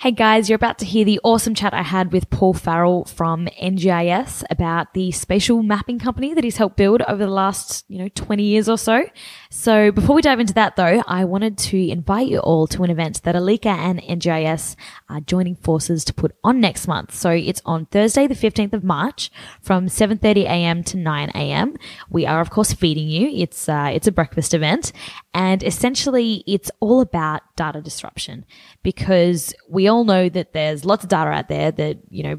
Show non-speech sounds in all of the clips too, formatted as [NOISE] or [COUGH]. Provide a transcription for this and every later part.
Hey guys, you're about to hear the awesome chat I had with Paul Farrell from NGIS about the spatial mapping company that he's helped build over the last, you know, 20 years or so. So before we dive into that though, I wanted to invite you all to an event that Alyka and NGIS are joining forces to put on next month. So it's on Thursday, the 15th of March from 7.30 a.m. to 9 a.m. We are of course feeding you. It's, uh, it's a breakfast event and essentially it's all about data disruption because we all know that there's lots of data out there that, you know,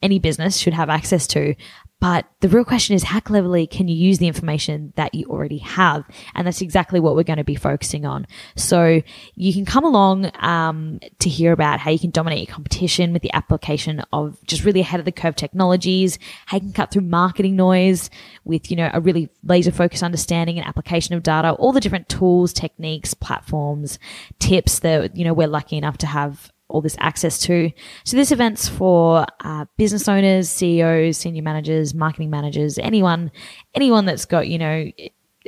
any business should have access to. But the real question is how cleverly can you use the information that you already have? And that's exactly what we're going to be focusing on. So you can come along um, to hear about how you can dominate your competition with the application of just really ahead of the curve technologies, how you can cut through marketing noise with, you know, a really laser focused understanding and application of data, all the different tools, techniques, platforms, tips that, you know, we're lucky enough to have all this access to. So this event's for uh, business owners, CEOs, senior managers, marketing managers, anyone, anyone that's got you know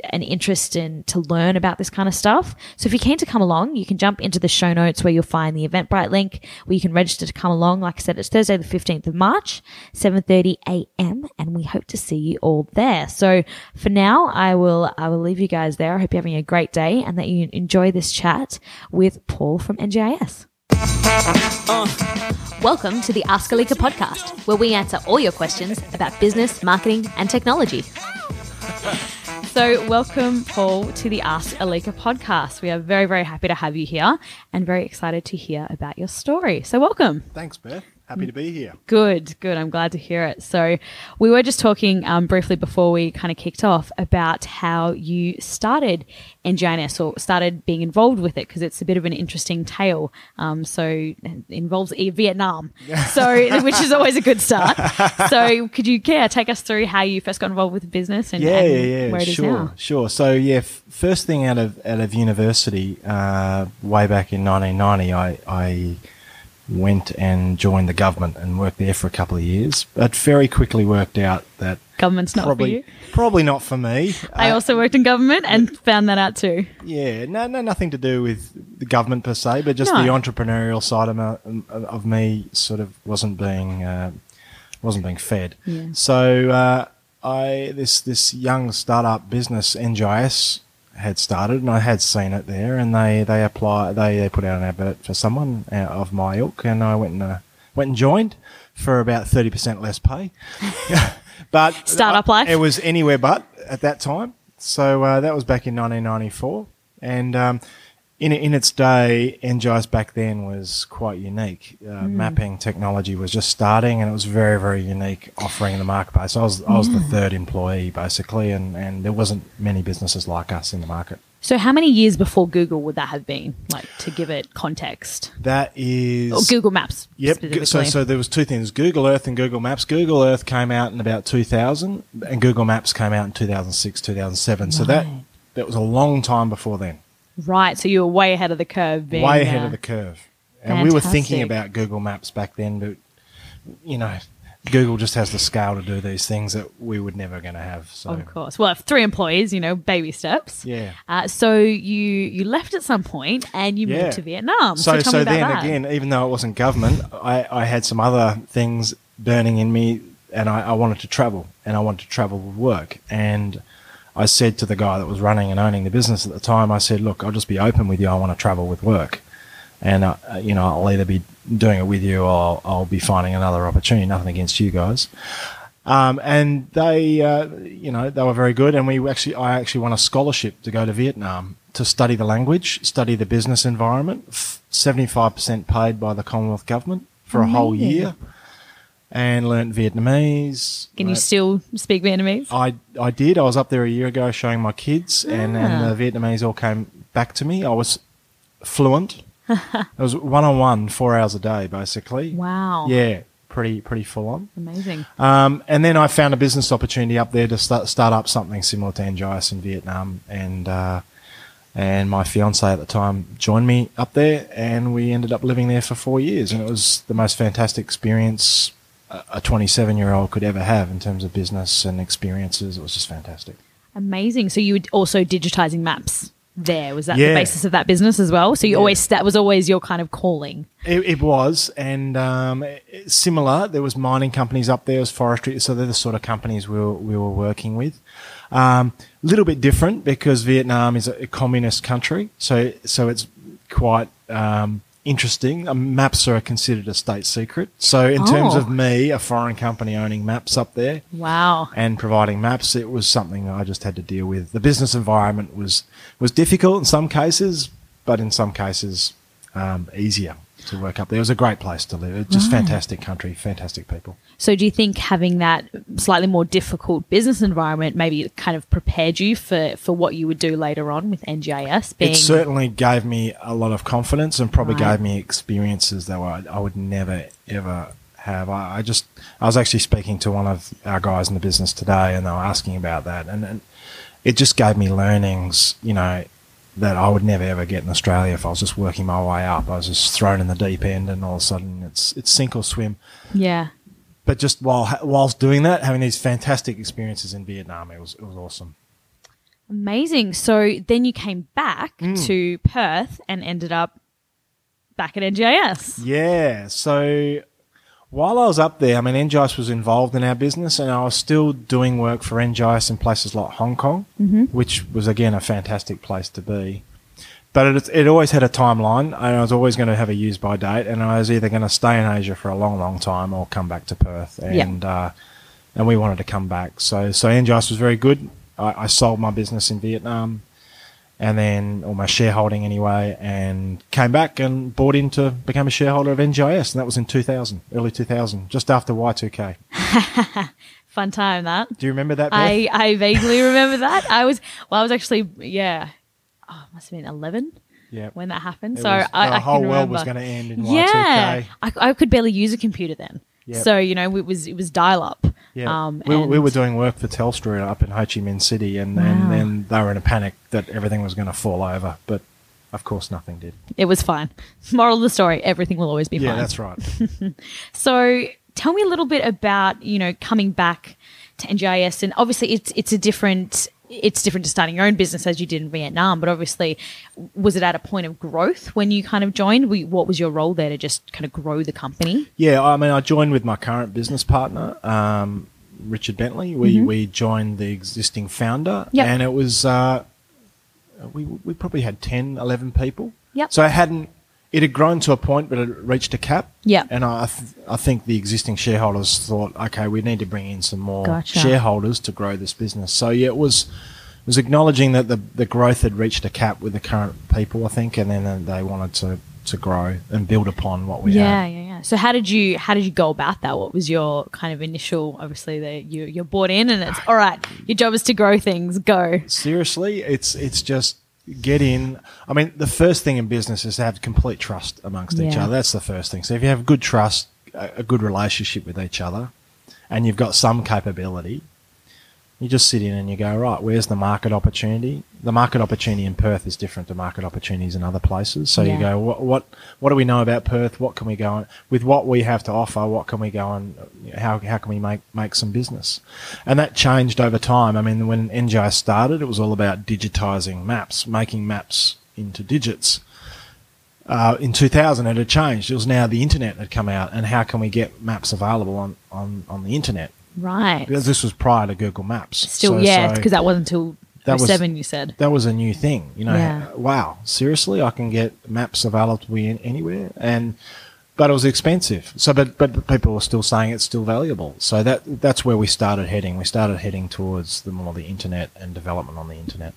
an interest in to learn about this kind of stuff. So if you're keen to come along, you can jump into the show notes where you'll find the Eventbrite link where you can register to come along. Like I said, it's Thursday the 15th of March, 7:30 a.m. and we hope to see you all there. So for now, I will I will leave you guys there. I hope you're having a great day and that you enjoy this chat with Paul from NGIS. Uh. Welcome to the Ask Alyka podcast, where we answer all your questions about business, marketing, and technology. [LAUGHS] So, welcome, Paul, to the Ask Alyka podcast. We are very, very happy to have you here and very excited to hear about your story. So, welcome. Thanks, Beth. Happy to be here. Good, good. I'm glad to hear it. So, we were just talking um, briefly before we kind of kicked off about how you started NGIS or started being involved with it because it's a bit of an interesting tale. Um, so, it involves Vietnam, [LAUGHS] so which is always a good start. So, could you yeah, take us through how you first got involved with the business and, yeah, and yeah, yeah, where it is sure, now? sure. So yeah, f- first thing out of out of university, uh, way back in 1990, I, I went and joined the government and worked there for a couple of years, but very quickly worked out that Government's not probably for you. probably not for me. I Uh, also worked in government and found that out too. yeah, no, no, nothing to do with the government per se, but just No. the entrepreneurial side of, me, of me sort of wasn't being uh, wasn't being fed. Yeah. So uh, I this this young startup business NGIS had started, and I had seen it there, and they they apply they, they put out an advert for someone uh, of my ilk, and I went and uh, went and joined for about thirty percent less pay. [LAUGHS] [LAUGHS] but Startup life. It was anywhere but at that time. So uh, that was back in 1994, and um, in in its day, NGIS back then was quite unique. Uh, Mapping technology was just starting, and it was very very unique offering in the marketplace. I was I was the third employee basically, and and there wasn't many businesses like us in the market. So, how many years before Google would that have been? Like to give it context, That is or Google Maps? Yep. So, so there was two things: Google Earth and Google Maps. Google Earth came out in about 2000, and Google Maps came out in 2006, 2007. So that that was a long time before then, right. So you were way ahead of the curve. Being, way ahead uh, of the curve. And we were thinking about Google Maps back then, but you know, Google just has the scale to do these things that we were never going to have. So Of course. Well, three employees, you know, baby steps. Yeah. Uh, so you you left at some point and you Yeah. moved to Vietnam. So, tell so, me about then that. again, even though it wasn't government, I, I had some other things burning in me, and I, I wanted to travel, and I wanted to travel with work. And I said to the guy that was running and owning the business at the time, I said, "Look, I'll just be open with you. I want to travel with work, and uh, you know, I'll either be doing it with you, or I'll, I'll be finding another opportunity. Nothing against you guys." Um, and they, uh, you know, they were very good. And we actually, I actually won a scholarship to go to Vietnam to study the language, study the business environment. Seventy-five percent paid by the Commonwealth government for a whole year, and learnt Vietnamese. Can you still speak Vietnamese? I I did. I was up there a year ago showing my kids, and, Ah. and the Vietnamese all came back to me. I was fluent. [LAUGHS] it was one on one, four hours a day, basically. Wow. Yeah, pretty pretty full on. Amazing. Um, and then I found a business opportunity up there to start, start up something similar to NGIS in Vietnam, and uh, and my fiance at the time joined me up there, and we ended up living there for four years, and it was the most fantastic experience a- a 27 year old could ever have in terms of business and experiences. It was just fantastic. Amazing. So you were also digitizing maps there? Was that the basis of that business as well? So you Yeah. always that was always your kind of calling. It, it was, and um, similar. There was mining companies up there, was forestry. So they're the sort of companies we were, we were working with. A um, little bit different because Vietnam is a, communist country, so so it's quite um, interesting. Um, maps are considered a state secret. So in terms Oh. of me, a foreign company owning maps up there, Wow. and providing maps, it was something I just had to deal with. The business environment was was difficult in some cases, but in some cases um, easier to work up there. It was a great place to live. Just fantastic country, fantastic people. So do you think having that slightly more difficult business environment maybe kind of prepared you for, for what you would do later on with NGIS being It certainly gave me a lot of confidence and probably Right. gave me experiences that I, I would never ever have. I, I just I was actually speaking to one of our guys in the business today, and they were asking about that, and, and it just gave me learnings, you know, that I would never ever get in Australia if I was just working my way up. I was just thrown in the deep end, and all of a sudden it's it's sink or swim. Yeah. But just while whilst doing that, having these fantastic experiences in Vietnam, it was it was awesome. Amazing. So then you came back Mm. to Perth and ended up back at NGIS. Yeah. So while I was up there, I mean, NGIS was involved in our business, and I was still doing work for NGIS in places like Hong Kong, which was again a fantastic place to be. But it, it always had a timeline, and I was always going to have a use by date, and I was either going to stay in Asia for a long, long time or come back to Perth, Yeah. and uh, and we wanted to come back. So so NGIS was very good. I, I sold my business in Vietnam, and then or my shareholding anyway, and came back and bought into became a shareholder of NGIS, and that was in 2000, early 2000, just after Y2K. [LAUGHS] Fun time that. Do you remember that? Beth? I, I vaguely remember that. I was well I was actually yeah. Oh, must have been eleven yeah. when that happened. It so was- I, the I whole world was going to end in Yeah. Y2K. I, I could barely use a computer then. Yep. So, you know, it was it was dial up. Yeah, Um, we, we were doing work for Telstra up in Ho Chi Minh City, and, Wow. and then they were in a panic that everything was going to fall over, but of course nothing did. It was fine. Moral of the story, everything will always be Yeah, fine. that's right. [LAUGHS] So tell me a little bit about, you know, coming back to NGIS and obviously it's it's a different it's different to starting your own business as you did in Vietnam, but obviously was it at a point of growth when you kind of joined? What was your role there to just kind of grow the company? Yeah, I mean, I joined with my current business partner, um, Richard Bentley. We we joined the existing founder, Mm-hmm. Yep. and it was uh, we we probably had 10, 11 people. Yep. So I hadn't it had grown to a point, but it reached a cap. Yep. And I th- I think the existing shareholders thought, okay, we need to bring in some more Gotcha. shareholders to grow this business. So yeah, it was. it Was acknowledging that the, the growth had reached a cap with the current people, I think, and then they wanted to, to grow and build upon what we had. yeah, had. yeah, yeah. So how did you how did you go about that? What was your kind of initial? Obviously, the, you you're bought in, and it's all right. Your job is to grow things. Go. seriously it's it's just get in. I mean the first thing in business is to have complete trust amongst each other. That's the first thing. So if you have good trust a, a good relationship with each other and you've got some capability you just sit in and you go right where's the market opportunity? The market opportunity in perth is different to market opportunities in other places. So Yeah. you go what, what what do we know about perth? What can we go on with what we have to offer what can we go on? how, how can we make make some business? And that changed over time. I mean when NGI started it was all about digitizing maps making maps into digits. Uh, in 2000 it had changed. It was now the internet had come out and how can we get maps available on, on, on the internet Right. because this was prior to Google Maps. Still, So- yeah, so because that wasn't until That was- seven. You said. that was a new thing. You know, Yeah. wow, seriously, I can get maps available anywhere, and but it was expensive. So, but but people were still saying it's still valuable. So that that's where we started heading. We started heading towards the more the internet and development on the internet.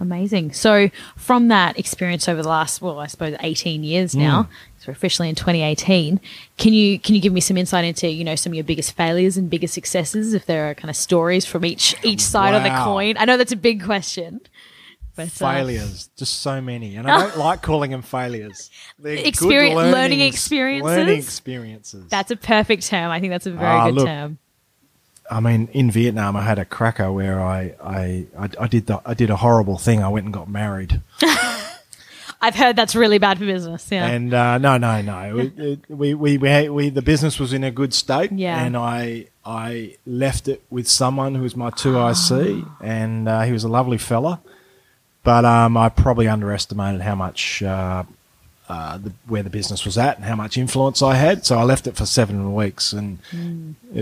Amazing. So, from that experience over the last, well, I suppose eighteen years now, hmm. So officially in 2018. Can you can you give me some insight into you know some of your biggest failures and biggest successes? If there are kind of stories from each each side of the coin, I know that's a big question. But, uh, failures, just so many, and I don't [LAUGHS] like calling them failures. They're good Experi- learning experiences? Learning experiences. that's a perfect term. I think that's a very Ah, good look, term. I mean, in Vietnam, I had a cracker where I, I, I, I did the, I did a horrible thing. I went and got married, [LAUGHS] I've heard that's really bad for business. Yeah. and uh, no, no, no. [LAUGHS] It, it, we, we, we, we, the business was in a good state, Yeah. and I, I left it with someone who was my two IC, Ah. and uh, he was a lovely fella. but um, I probably underestimated how much uh, uh, the, where the business was at and how much influence I had. So I left it for seven weeks and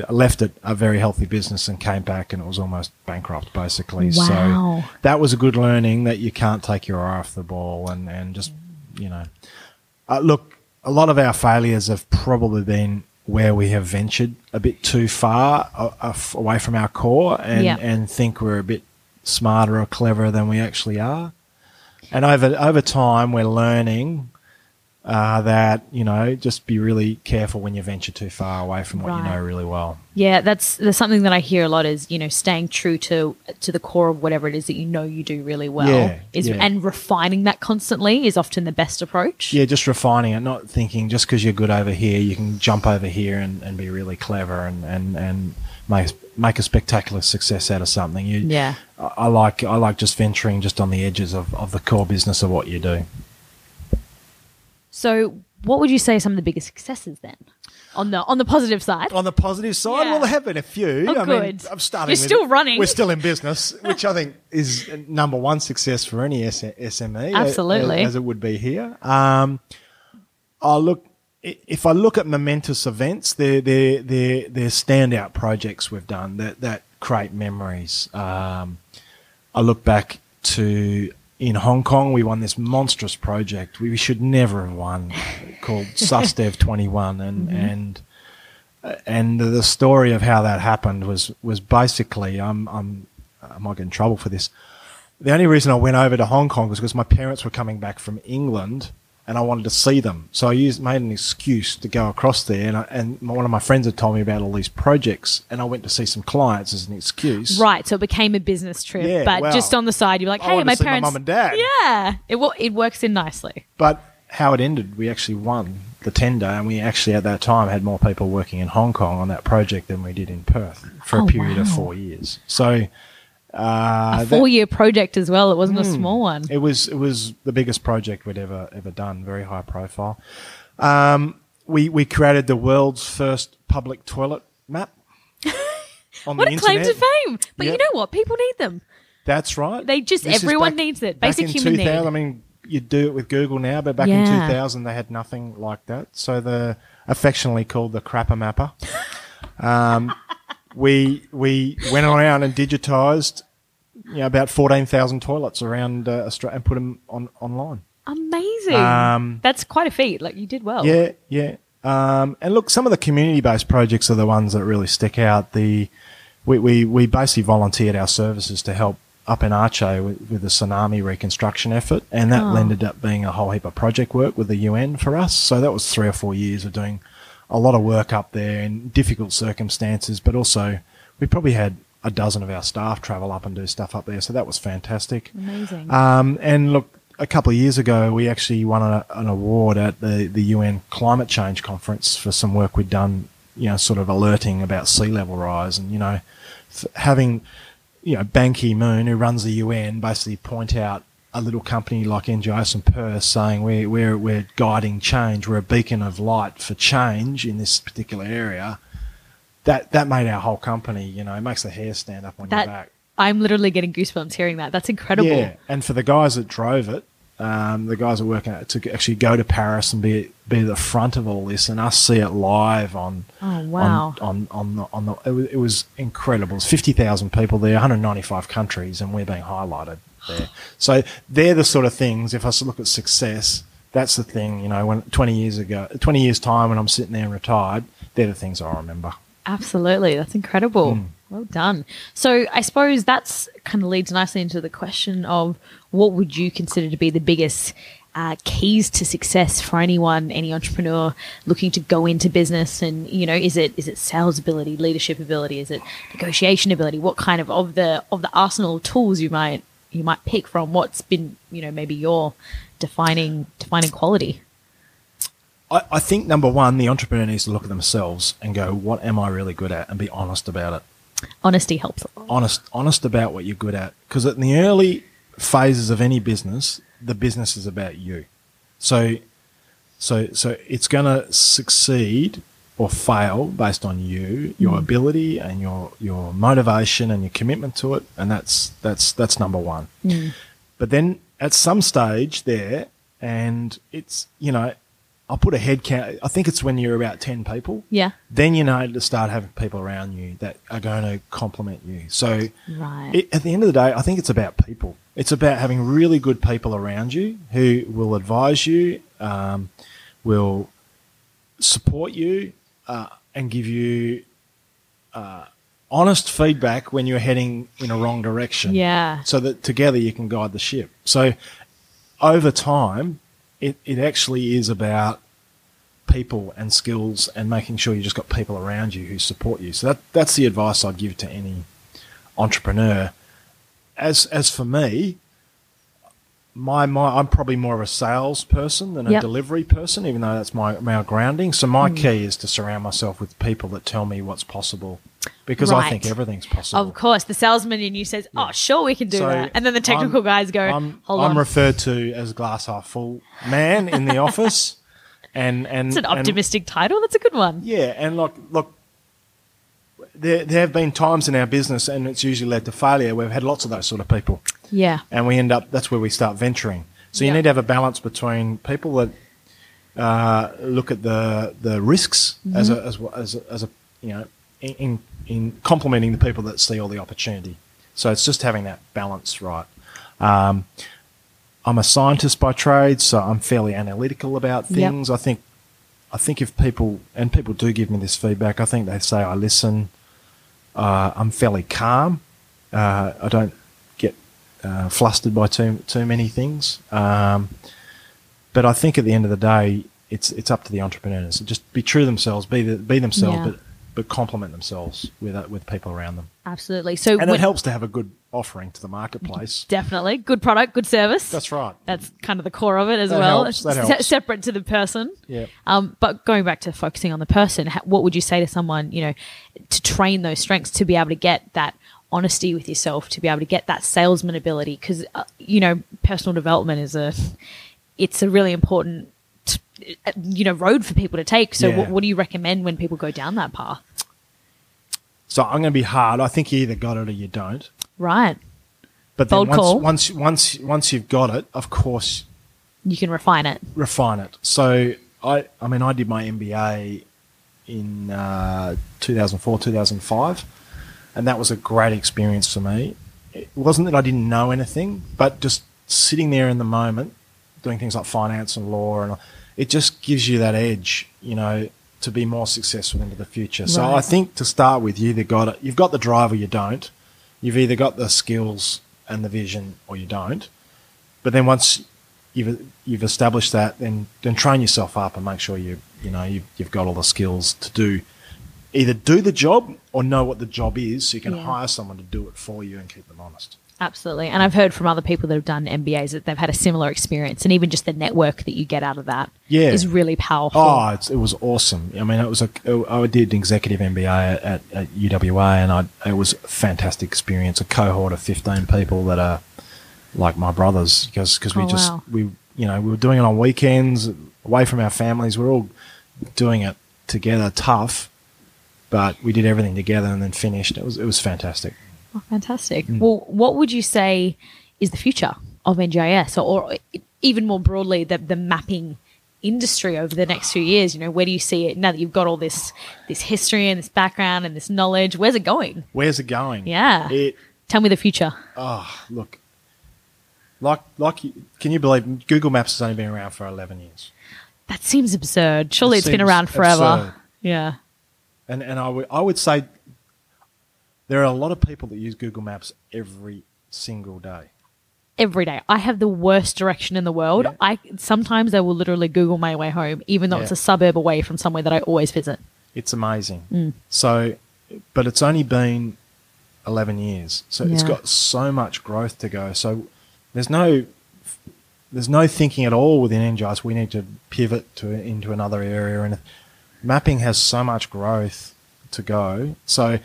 I left it a very healthy business and came back and it was almost bankrupt basically. Wow. So that was a good learning that you can't take your eye off the ball and, and just, you know, uh, look, a lot of our failures have probably been where we have ventured a bit too far uh, uh, away from our core and, Yeah. and think we're a bit smarter or cleverer than we actually are. And over over time, we're learning uh, that you know just be really careful when you venture too far away from what you know really well. Yeah, that's there's something that I hear a lot is you know staying true to to the core of whatever it is that you know you do really well Yeah, is yeah. and refining that constantly is often the best approach. Yeah, just refining it, not thinking just because you're good over here, you can jump over here and, and be really clever and, and, and make make a spectacular success out of something. You, Yeah. I, I like I like just venturing just on the edges of, of the core business of what you do. So, what would you say are some of the biggest successes then on the on the positive side? On the positive side, Yeah. well, there have been a few. Oh, I mean, good. I'm starting. You're with- still running. We're still in business, which I think is number one success for any S- SME. Absolutely. as, as it would be here. Um, I look. i- If I look at momentous events, they're they're they're, they're standout projects we've done that that create memories. Um, I look back to in Hong Kong, we won this monstrous project. We should never have won, called [LAUGHS] SUSDEV 21, and mm-hmm. and uh, and the story of how that happened was was basically I'm I'm I might get in trouble for this. The only reason I went over to Hong Kong was because my parents were coming back from England and I wanted to see them. So I used made an excuse to go across there, and I, and my- one of my friends had told me about all these projects, and I went to see some clients as an excuse. Right, so it became a business trip, Yeah, but well, just on the side, you're like, "Hey, my to see my parents." mum and dad. Yeah, it it works in nicely. But how it ended, we actually won the tender, and we actually at that time had more people working in Hong Kong on that project than we did in Perth for Oh, a period of four years. So uh, A that- four year project as well. It wasn't a Hmm. small one. It was it was the biggest project we'd ever ever done. Very high profile. Um, we we created the world's first public toilet map. [LAUGHS] on What the a claim to fame! But Yep. you know what? People need them. That's right. They just- This is everyone needs it. Basic back in human need. 2000, I mean, you do it with Google now, but back in 2000 they had nothing like that. So the affectionately called the crapper mapper. [LAUGHS] Um, we we went around and digitized, you know, about 14,000 toilets around uh, Australia and put them on online. Amazing. Um, That's quite a feat. Like you did well. Yeah, yeah. Um, and look, some of the community-based projects are the ones that really stick out. The we, we, we basically volunteered our services to help up in Aceh with, with the tsunami reconstruction effort, and that Oh. ended up being a whole heap of project work with the UN for us. So that was three or four years of doing a lot of work up there in difficult circumstances, but also we probably had a dozen of our staff travel up and do stuff up there. So that was fantastic. Amazing. Um, and look, a couple of years ago, we actually won a, an award at the, the UN Climate Change Conference for some work we'd done, you know, sort of alerting about sea level rise and, you know, f- having, you know, Ban Ki-moon, who runs the UN, basically point out a little company like NGIS and Perth saying we're, we're, we're guiding change, we're a beacon of light for change in this particular area. That, that made our whole company, you know, it makes the hair stand up on your back. I'm literally getting goosebumps hearing that. That's incredible. Yeah, and for the guys that drove it, um, the guys that are working at it to actually go to Paris and be be the front of all this, and us see it live on. Oh, wow. On on, on the on the it was, it was incredible. It's fifty thousand people there, one hundred ninety five countries, and we're being highlighted there. So they're the sort of things. If I look at success, that's the thing. You know, when twenty years ago, twenty years time, when I'm sitting there retired, they're the things I remember. Absolutely. That's incredible. Hmm. Well done. So I suppose that's kind of leads nicely into the question of what would you consider to be the biggest uh, keys to success for anyone, any entrepreneur looking to go into business? And you know, is it is it sales ability, leadership ability, is it negotiation ability? What kind of of the of the arsenal of tools you might you might pick from? What's been you know maybe your defining defining quality? I, I think number one, the entrepreneur needs to look at themselves and go, "What am I really good at?" and be honest about it. Honesty helps. a honest honest about what you're good at because in the early phases of any business the business is about you so so so it's going to succeed or fail based on you your ability and your your motivation and your commitment to it and that's that's that's number 1 But then at some stage there, and it's you know, I'll put a head count. I think it's when you're about ten people. Yeah. Then you know to start having people around you that are going to compliment you. So Right. it, at the end of the day, I think it's about people. It's about having really good people around you who will advise you, um, will support you, uh, and give you uh, honest feedback when you're heading in a wrong direction. Yeah. So that together you can guide the ship. So over time, it, it actually is about people and skills and making sure you just got people around you who support you. So that that's the advice I'd give to any entrepreneur. As as for me, my, my I'm probably more of a sales person than a Yep. delivery person, even though that's my, my grounding. So my hmm. key is to surround myself with people that tell me what's possible. Because I think everything's possible. Of course, the salesman in you says, "Oh, sure, we can do So that," and then the technical I'm- guys go, I'm, "Hold I'm on." referred to as glass half full man in the [LAUGHS] office, and and it's an and- optimistic title. That's a good one. yeah, and look, look, there there have been times in our business, and it's usually led to failure. We've had lots of those sort of people, Yeah. and we end up. That's where we start venturing. So you Yeah. need to have a balance between people that uh, look at the the risks as Mm-hmm. a as as a, as a you know in, in in complementing the people that see all the opportunity. So it's just having that balance right. Um, I'm a scientist by trade, so I'm fairly analytical about Yep. things. I think I think if people and people do give me this feedback, I think they say I listen. Uh, I'm fairly calm. Uh, I don't uh, flustered by too too many things. Um, but I think at the end of the day, it's it's up to the entrepreneurs. Just be true to themselves, be the, be themselves, Yeah. but but complement themselves with uh, with people around them. Absolutely. So And when- it helps to have a good offering to the marketplace. [LAUGHS] definitely good product, good service. That's right. That's kind of the core of it as That well. helps, that Se- helps. separate to the person. Yeah. Um, but going back to focusing on the person, what would you say to someone, you know, to train those strengths to be able to get that honesty with yourself, to be able to get that salesman ability? Because, uh, you know, personal development is a, it's a really important, uh, you know, road for people to take. So Yeah. what, what do you recommend when people go down that path? So I'm going to be hard. I think you either got it or you don't. Right. But then Bold once, call. once once once you've got it, of course, You can refine it. refine it. So I I mean I did my MBA in uh, 2004 2005, and that was a great experience for me. It wasn't that I didn't know anything, but just sitting there in the moment, doing things like finance and law, and it just gives you that edge, you know, to be more successful into the future. So I think to start with, you either got it, you've got the drive or you don't. You've either got the skills and the vision or you don't. But then once you've you've established that, then then train yourself up and make sure you you know you've, you've got all the skills to do either do the job or know what the job is, so you can Yeah. hire someone to do it for you and keep them honest. Absolutely. And I've heard from other people that have done MBAs that they've had a similar experience. And even just the network that you get out of that is Yeah. really powerful. Oh, it's, it was awesome. I mean, it was a. I did executive MBA at, at, UWA, and I it was a fantastic experience. A cohort of fifteen people that are like my brothers because because we Oh, just wow. we you know we were doing it on weekends away from our families. We are all doing it together, tough, but we did everything together and then finished. It was it was fantastic. Oh, fantastic. Mm. Well, what would you say is the future of NGIS or, or even more broadly, the, the mapping industry over the next few years? You know, where do you see it now that you've got all this, this history and this background and this knowledge? Where's it going? Where's it going? Yeah. It Tell me the future. oh look. Like, like, can you believe Google Maps has only been around for 11 years? That seems absurd. Surely It it's been around forever. absurd. Yeah. And and I would I would say there are a lot of people that use Google Maps every single day. every day. I have the worst direction in the world. Yeah. I sometimes I will literally Google my way home, even though Yeah. it's a suburb away from somewhere that I always visit. It's amazing. Mm. So, but it's only been eleven years, so it's got so much growth to go. So there's no there's no thinking at all within NGIS. We need to pivot to into another area, and mapping has so much growth to go. So,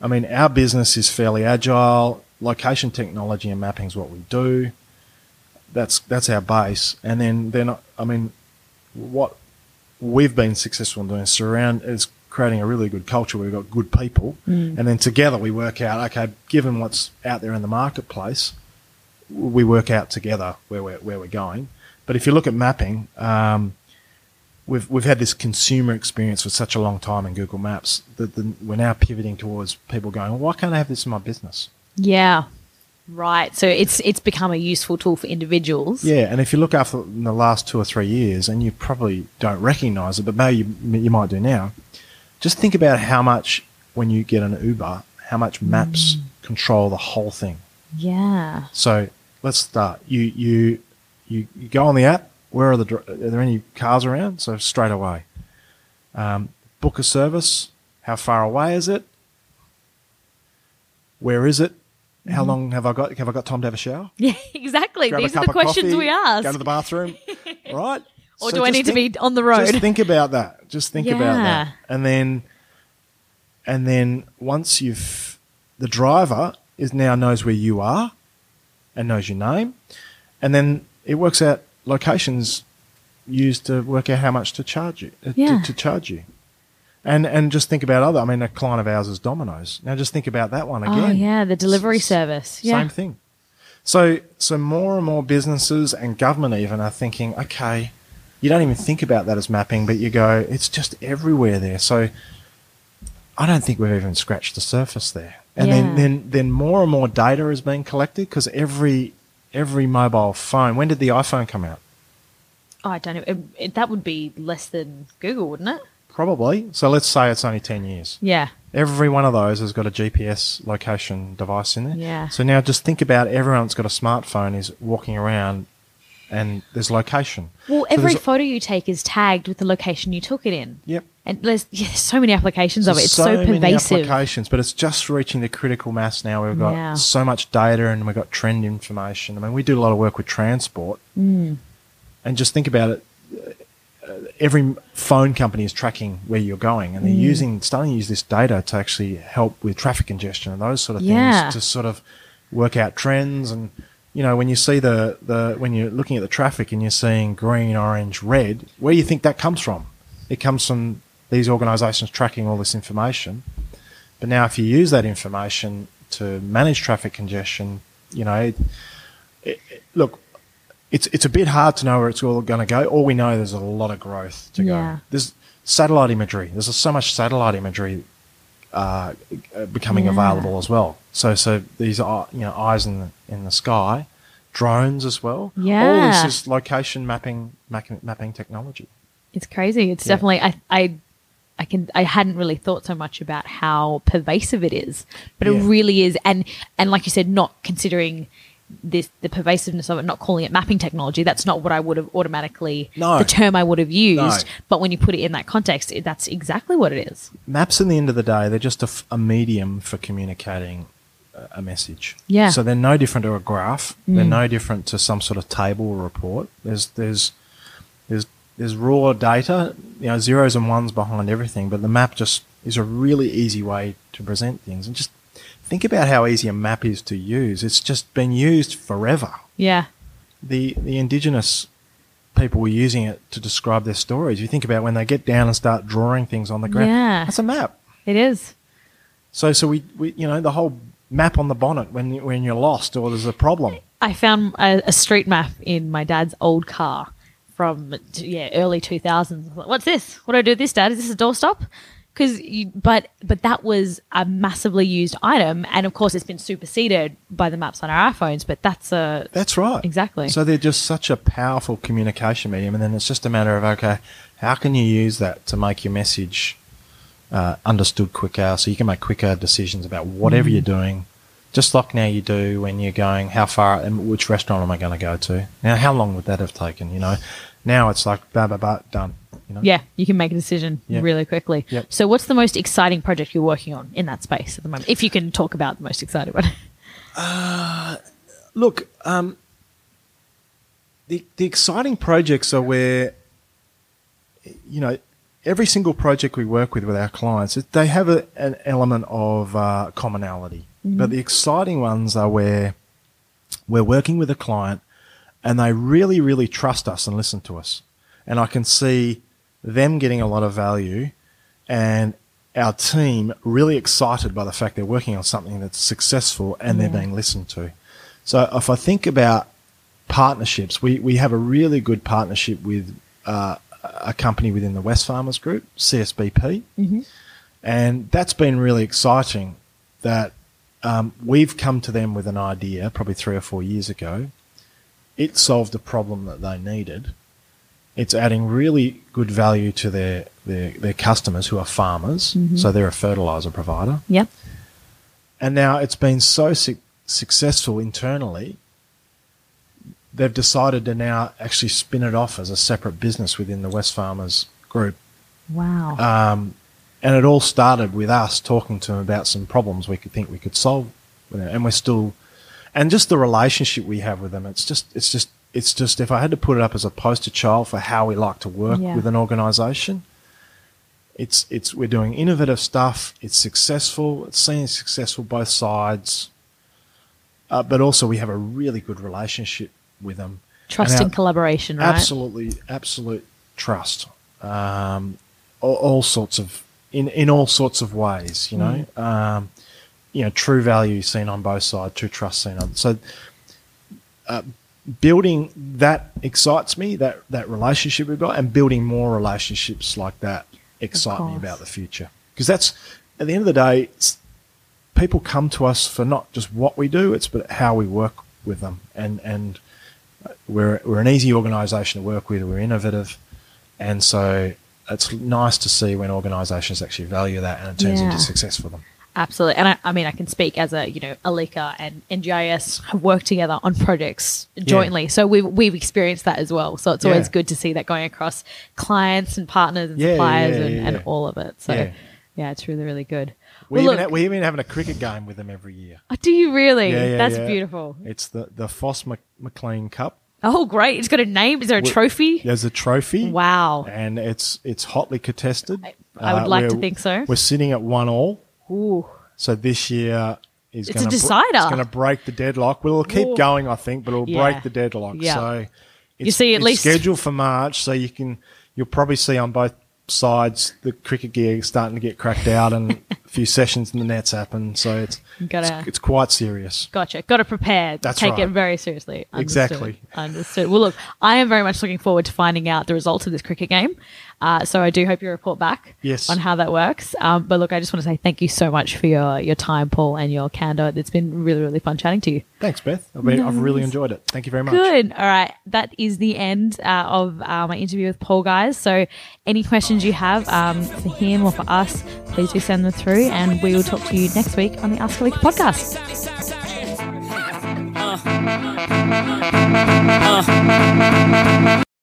I mean, our business is fairly agile. Location technology and mapping is what we do. That's that's our base, and then then I mean, what we've been successful in doing is surround is creating a really good culture. We've got good people, and then together we work out. Okay, given what's out there in the marketplace, we work out together where we're where we're going. But if you look at mapping, um, we've we've had this consumer experience for such a long time in Google Maps that the, we're now pivoting towards people going, well, why can't I have this in my business? Yeah. Right. So it's it's become a useful tool for individuals. Yeah, and if you look after in the last two or three years, and you probably don't recognise it, but maybe you, you might do now. Just think about how much when you get an Uber, how much maps mm. control the whole thing. Yeah. So let's start. You you you, you go on the app. Where are the are there any cars around? So straight away, um, book a service. How far away is it? Where is it? How long have I got? Have I got time to have a shower? Yeah, [LAUGHS] exactly. Grab These are the questions coffee, we ask. Go to the bathroom, [LAUGHS] right? or So do I need to be on the road? Just think about that. Just think about that, and then, and then once you've, the driver is now knows where you are, and knows your name, and then it works out locations used to work out how much to charge you. uh, to- Yeah. To, charge you, and and just think about other. I mean, a client of ours is Domino's. Now just think about that one again. oh yeah, the delivery S- service. Yeah. Same thing. So, so more and more businesses and government even are thinking, okay, you don't even think about that as mapping, but you go, it's just everywhere there. So, I don't think we've even scratched the surface there. And Yeah. then, then, then more and more data is being collected because every every mobile phone. When did the iPhone come out? Oh, I don't know. It, it, that would be less than Google, wouldn't it? Probably. So let's say it's only ten years. Yeah. Every one of those has got a GPS location device in there. Yeah. So now just think about everyone that's got a smartphone is walking around and there's location. Well, every there's- photo you take is tagged with the location you took it in. Yep. And there's, [LAUGHS] yeah, there's so many applications of it. It's so, many pervasive. applications, but it's just reaching the critical mass now. We've got Yeah. so much data and we've got trend information. I mean, we do a lot of work with transport. Mm. And just think about it. uh, Every phone company is tracking where you're going, and they're Mm. using starting to use this data to actually help with traffic congestion and those sort of Yeah. things to sort of work out trends. And you know, when you see the the when you're looking at the traffic and you're seeing green, orange, red, where do you think that comes from? It comes from these organisations tracking all this information. But now, if you use that information to manage traffic congestion, you know, it, it, look, it's it's a bit hard to know where it's all going to go. All we know there's a lot of growth to Yeah. go. There's satellite imagery. There's so much satellite imagery uh, uh, becoming Yeah. available as well. So so these are you know eyes in the in the sky, drones as well. Yeah, all this is location mapping mapping, mapping technology. It's crazy. It's Yeah. definitely I I I can I hadn't really thought so much about how pervasive it is, but it really is. And and like you said, not considering this the pervasiveness of it, not calling it mapping technology. That's not what I would have automatically No. the term I would have used. No. But when you put it in that context, it, that's exactly what it is. Maps, in the end of the day, they're just a, f- a medium for communicating a, a message. Yeah. So they're no different to a graph. Mm. They're no different to some sort of table or report. There's there's there's there's raw data, you know, zeros and ones behind everything. But the map just is a really easy way to present things. And just think about how easy a map is to use. It's just been used forever. Yeah. The the indigenous people were using it to describe their stories. You think about when they get down and start drawing things on the ground. Yeah. That's a map. It is. So, so we, we, you know, the whole map on the bonnet when when you're lost or there's a problem. I found a, a street map in my dad's old car from yeah early 2000s. Like, What's this? What do I do with this, Dad? Is this a doorstop? Because you, but but that was a massively used item, and of course it's been superseded by the maps on our iPhones. But that's a That's right. Exactly. So they're just such a powerful communication medium, and then it's just a matter of okay, how can you use that to make your message uh, understood quicker, so you can make quicker decisions about whatever you're doing. Just like now you do when you're going, how far and which restaurant am I going to go to? Now, how long would that have taken? You know, now it's like, bah, bah, bah, done. You know? yeah, you can make a decision Yep. really quickly. Yep. So, what's the most exciting project you're working on in that space at the moment? If you can talk about the most exciting one. [LAUGHS] Look, um, the the exciting projects are where you know every single project we work with with our clients, they have a, an element of uh, commonality. But the exciting ones are where we're working with a client and they really, really trust us and listen to us. And I can see them getting a lot of value and our team really excited by the fact they're working on something that's successful and they're being listened to. So if I think about partnerships, we, we have a really good partnership with uh, a company within the Wesfarmers Group, CSBP, and that's been really exciting. That um, we've come to them with an idea probably three or four years ago. It solved a problem that they needed. It's adding really good value to their their, their customers who are farmers, so they're a fertilizer provider. Yep. And now it's been so su- successful internally, they've decided to now actually spin it off as a separate business within the Wesfarmers group. Wow. Um, and it all started with us talking to them about some problems we could think we could solve. And we're still, and just the relationship we have with them, it's just, it's just, it's just, if I had to put it up as a poster child for how we like to work Yeah. with an organization, it's, it's, we're doing innovative stuff. It's successful. It's seen as successful both sides. Uh, but also we have a really good relationship with them. Trust our- and collaboration, right? Absolutely, absolute trust. Um, all, all sorts of in in all sorts of ways. You know, um, you know, true value seen on both sides, true trust seen on. So, uh, building that excites me. That that relationship we've got, and building more relationships like that excite me about the future. Because that's at the end of the day, people come to us for not just what we do, it's but how we work with them, and and we're we're an easy organisation to work with. We're innovative, and so it's nice to see when organisations actually value that and it turns Yeah. into success for them. Absolutely. And I, I mean, I can speak as a, you know, Alyka and NGIS have worked together on projects jointly. So we've, we've experienced that as well. So it's always Yeah. good to see that going across clients and partners and Yeah, suppliers yeah, and, yeah, and all of it. So Yeah. yeah, it's really, really good. We Well, even look- ha- we even having a cricket game with them every year. Oh, do you really? Yeah, yeah, That's yeah. beautiful. It's the the Foss Mc- McLean Cup. Oh, great. It's got a name. Is there a We- trophy? There's a trophy. Wow. And it's it's hotly contested. I- I would Uh, like to we're- think so. We're sitting at one all. Ooh. So this year is It's a going to decider. it's going to break the deadlock. Well, it'll keep going, I think, but it'll Yeah. break the deadlock. Yeah. So it's, You see, at it's least- scheduled for March, so you can you'll probably see on both sides the cricket gear starting to get cracked out and a few sessions in the nets happen. So it's Gotta- it's, it's quite serious. Gotcha. Got to prepare. That's Take it very seriously. Understood. Exactly. Understood. Well, look, I am very much looking forward to finding out the results of this cricket game. Uh, so I do hope you report back Yes. on how that works. Um, but look, I just want to say thank you so much for your, your time, Paul, and your candor. It's been really, really fun chatting to you. Thanks, Beth. I've, been, I've really enjoyed it. Thank you very much. Good. All right. That is the end uh, of uh, my interview with Paul, guys. So, any questions you have um, for him or for us, please do send them through, and we will talk to you next week on the Ask Alyka podcast.